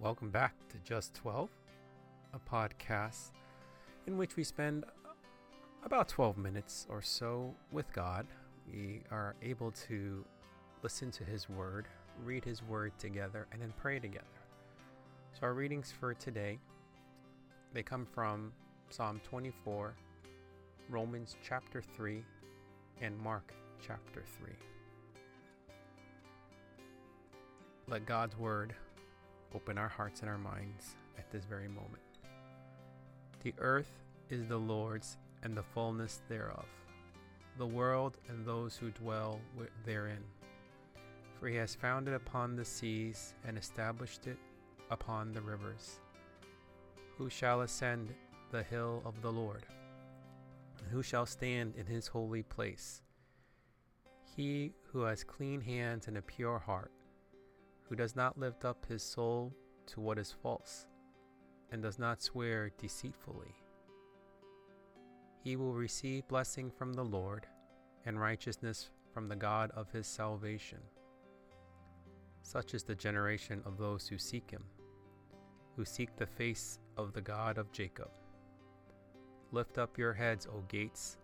Welcome back to Just 12, a podcast in which we spend about 12 minutes or so with God. We are able to listen to His Word, read His Word together, and then pray together. So, our readings for today they come from Psalm 24, Romans chapter 3, and Mark chapter 3. Let God's Word open our hearts and our minds at this very moment. The earth is the Lord's and the fullness thereof, the world and those who dwell therein. For he has founded upon the seas and established it upon the rivers. Who shall ascend the hill of the Lord? Who shall stand in his holy place? He who has clean hands and a pure heart who does not lift up his soul to what is false, and does not swear deceitfully. He will receive blessing from the Lord and righteousness from the God of his salvation. Such is the generation of those who seek him, who seek the face of the God of Jacob. Lift up your heads, O gates,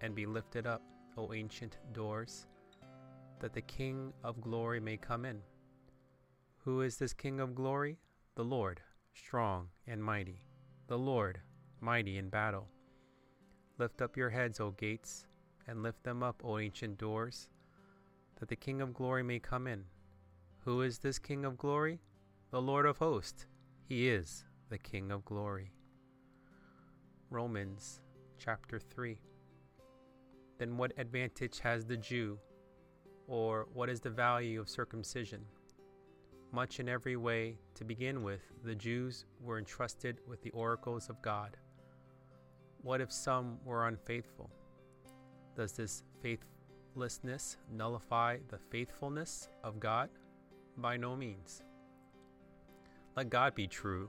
and be lifted up, O ancient doors, that the King of glory may come in. Who is this King of glory? The Lord, strong and mighty, the Lord, mighty in battle. Lift up your heads, O gates, and lift them up, O ancient doors, that the King of glory may come in. Who is this King of glory? The Lord of hosts. He is the King of glory. Romans chapter 3. Then what advantage has the Jew, or what is the value of circumcision? Much in every way. To begin with, the Jews were entrusted with the oracles of God. What if some were unfaithful? Does this faithlessness nullify the faithfulness of God? By no means. Let God be true.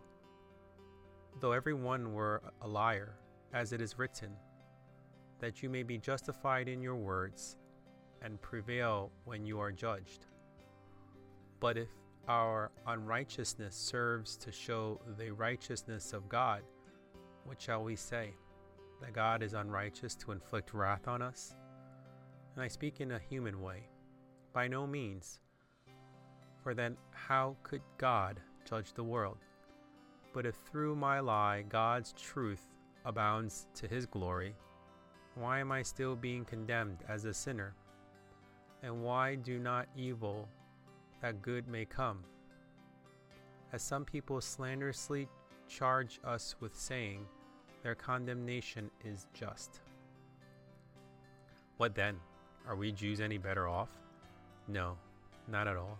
Though every one were a liar, as it is written, that you may be justified in your words and prevail when you are judged. But if our unrighteousness serves to show the righteousness of God, what shall we say? That God is unrighteous to inflict wrath on us? And I speak in a human way. By no means. For then, how could God judge the world? But if through my lie God's truth abounds to his glory, why am I still being condemned as a sinner? And why do not evil that good may come. As some people slanderously charge us with saying, their condemnation is just. What then? Are we Jews any better off? No, not at all.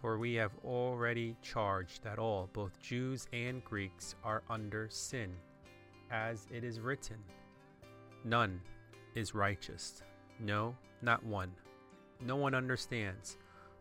For we have already charged that all, both Jews and Greeks, are under sin, as it is written None is righteous, no, not one. No one understands.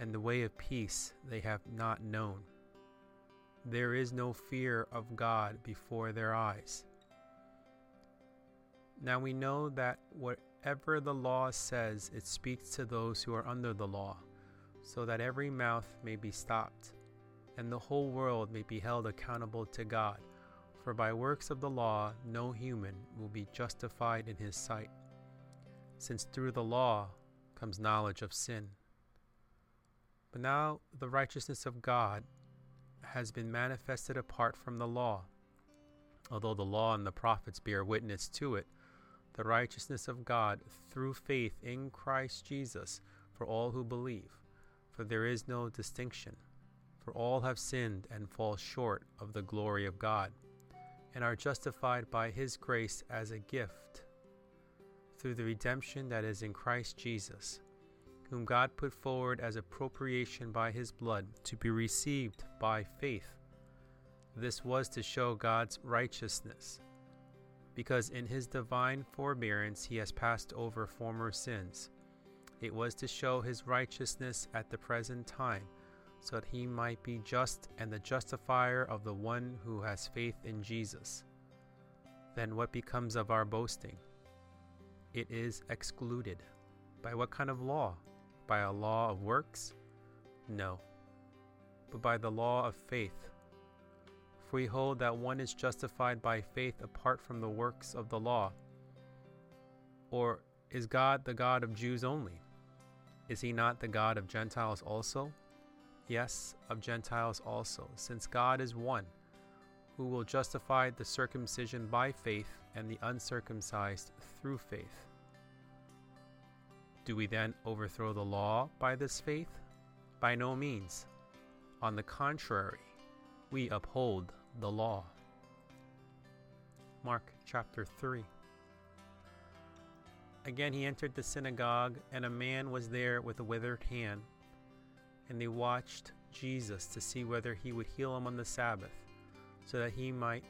and the way of peace they have not known. There is no fear of God before their eyes. Now we know that whatever the law says, it speaks to those who are under the law, so that every mouth may be stopped, and the whole world may be held accountable to God. For by works of the law no human will be justified in his sight, since through the law comes knowledge of sin. But now the righteousness of God has been manifested apart from the law. Although the law and the prophets bear witness to it, the righteousness of God through faith in Christ Jesus for all who believe. For there is no distinction. For all have sinned and fall short of the glory of God, and are justified by his grace as a gift through the redemption that is in Christ Jesus whom God put forward as a propitiation by his blood to be received by faith. This was to show God's righteousness, because in his divine forbearance he has passed over former sins. It was to show his righteousness at the present time, so that he might be just and the justifier of the one who has faith in Jesus. Then what becomes of our boasting? It is excluded. By what kind of law? By a law of works? No, but by the law of faith. For we hold that one is justified by faith apart from the works of the law. Or is God the God of Jews only? Is he not the God of Gentiles also? Yes, of Gentiles also, since God is one, who will justify the circumcision by faith and the uncircumcised through faith. Do we then overthrow the law by this faith? By no means. On the contrary, we uphold the law. Mark chapter 3. Again he entered the synagogue, and a man was there with a withered hand. And they watched Jesus to see whether he would heal him on the Sabbath, so that he might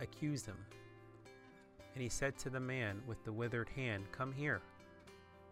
accuse him. And he said to the man with the withered hand, Come here.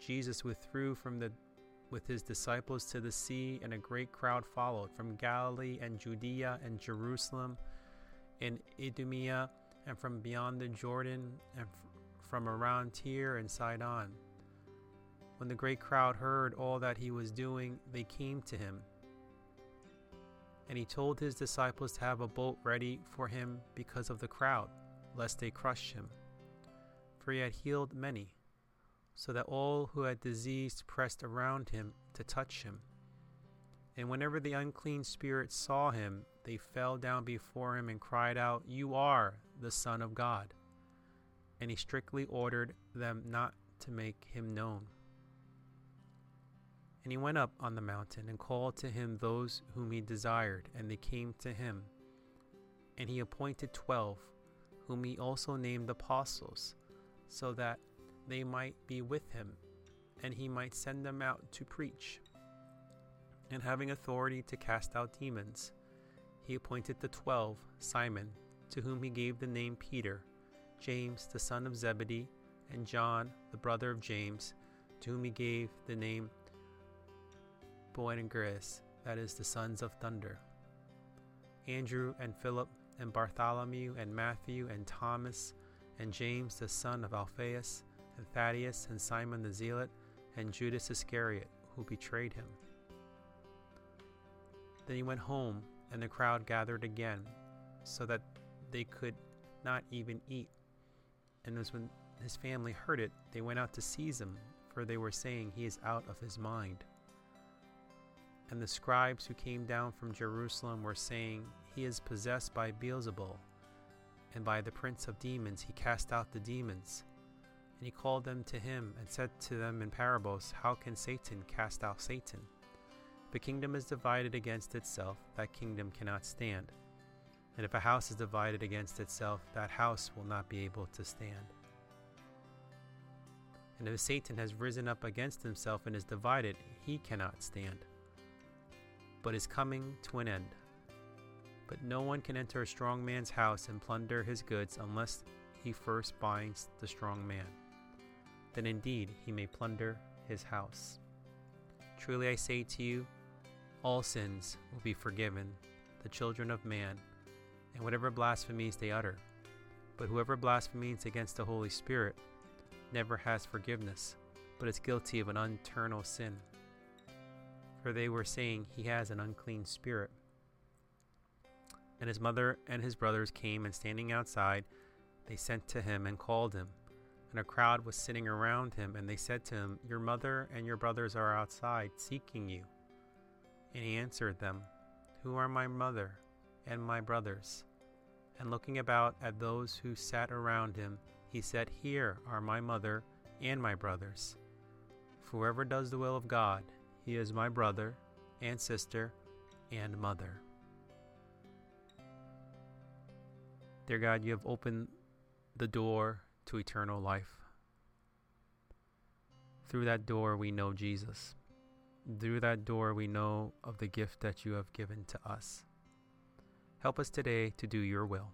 Jesus withdrew from the with his disciples to the sea, and a great crowd followed from Galilee and Judea and Jerusalem and Idumea and from beyond the Jordan and f- from around Tyre and Sidon. When the great crowd heard all that he was doing, they came to him. And he told his disciples to have a boat ready for him because of the crowd, lest they crush him. For he had healed many, so that all who had disease pressed around him to touch him. And whenever the unclean spirits saw him, they fell down before him and cried out, You are the Son of God. And he strictly ordered them not to make him known. And he went up on the mountain and called to him those whom he desired, and they came to him. And he appointed twelve, whom he also named apostles, so that they might be with him, and he might send them out to preach. And having authority to cast out demons, he appointed the twelve Simon, to whom he gave the name Peter, James the son of Zebedee, and John the brother of James, to whom he gave the name Boanerges, that is, the sons of thunder. Andrew and Philip and Bartholomew and Matthew and Thomas and James the son of Alphaeus and Thaddeus and Simon the Zealot and Judas Iscariot, who betrayed him. Then he went home, and the crowd gathered again, so that they could not even eat. And as when his family heard it, they went out to seize him, for they were saying, He is out of his mind. And the scribes who came down from Jerusalem were saying, He is possessed by Beelzebul, and by the prince of demons he cast out the demons. And he called them to him and said to them in parables, How can Satan cast out Satan? A kingdom is divided against itself, that kingdom cannot stand. And if a house is divided against itself, that house will not be able to stand. And if Satan has risen up against himself and is divided, he cannot stand, but is coming to an end. But no one can enter a strong man's house and plunder his goods unless he first binds the strong man then indeed he may plunder his house. Truly I say to you, all sins will be forgiven the children of man, and whatever blasphemies they utter. But whoever blasphemes against the Holy Spirit never has forgiveness, but is guilty of an eternal sin. For they were saying, He has an unclean spirit. And his mother and his brothers came, and standing outside, they sent to him and called him. And a crowd was sitting around him, and they said to him, Your mother and your brothers are outside seeking you. And he answered them, Who are my mother and my brothers? And looking about at those who sat around him, he said, Here are my mother and my brothers. whoever does the will of God, he is my brother and sister and mother. Dear God, you have opened the door to eternal life. Through that door, we know Jesus. Through that door, we know of the gift that you have given to us. Help us today to do your will.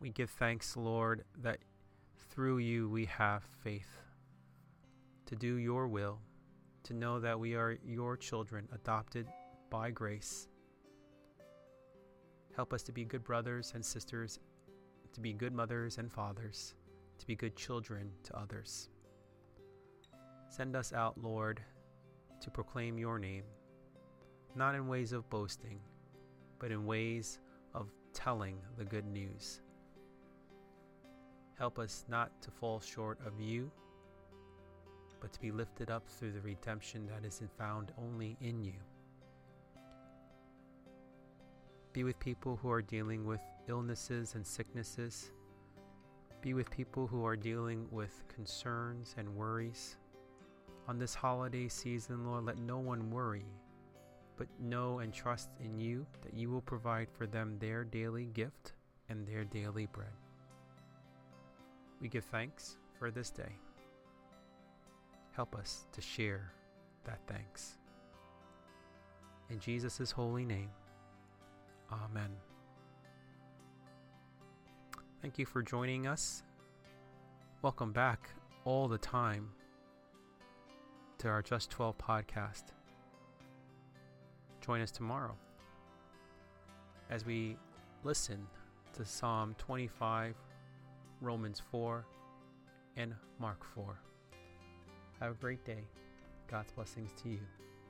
We give thanks, Lord, that through you we have faith to do your will, to know that we are your children adopted by grace. Help us to be good brothers and sisters to be good mothers and fathers, to be good children to others. Send us out, Lord, to proclaim your name, not in ways of boasting, but in ways of telling the good news. Help us not to fall short of you, but to be lifted up through the redemption that is found only in you. Be with people who are dealing with illnesses and sicknesses. Be with people who are dealing with concerns and worries. On this holiday season, Lord, let no one worry, but know and trust in you that you will provide for them their daily gift and their daily bread. We give thanks for this day. Help us to share that thanks. In Jesus' holy name, Amen. Thank you for joining us. Welcome back all the time to our Just 12 podcast. Join us tomorrow as we listen to Psalm 25, Romans 4, and Mark 4. Have a great day. God's blessings to you.